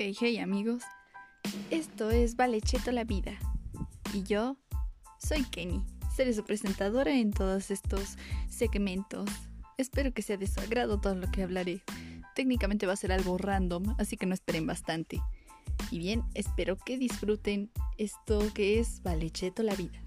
Hey, hey amigos, esto es Valecheto la Vida y yo soy Kenny, seré su presentadora en todos estos segmentos. Espero que sea de su agrado todo lo que hablaré. Técnicamente va a ser algo random, así que no esperen bastante. Y bien, espero que disfruten esto que es Valecheto la Vida.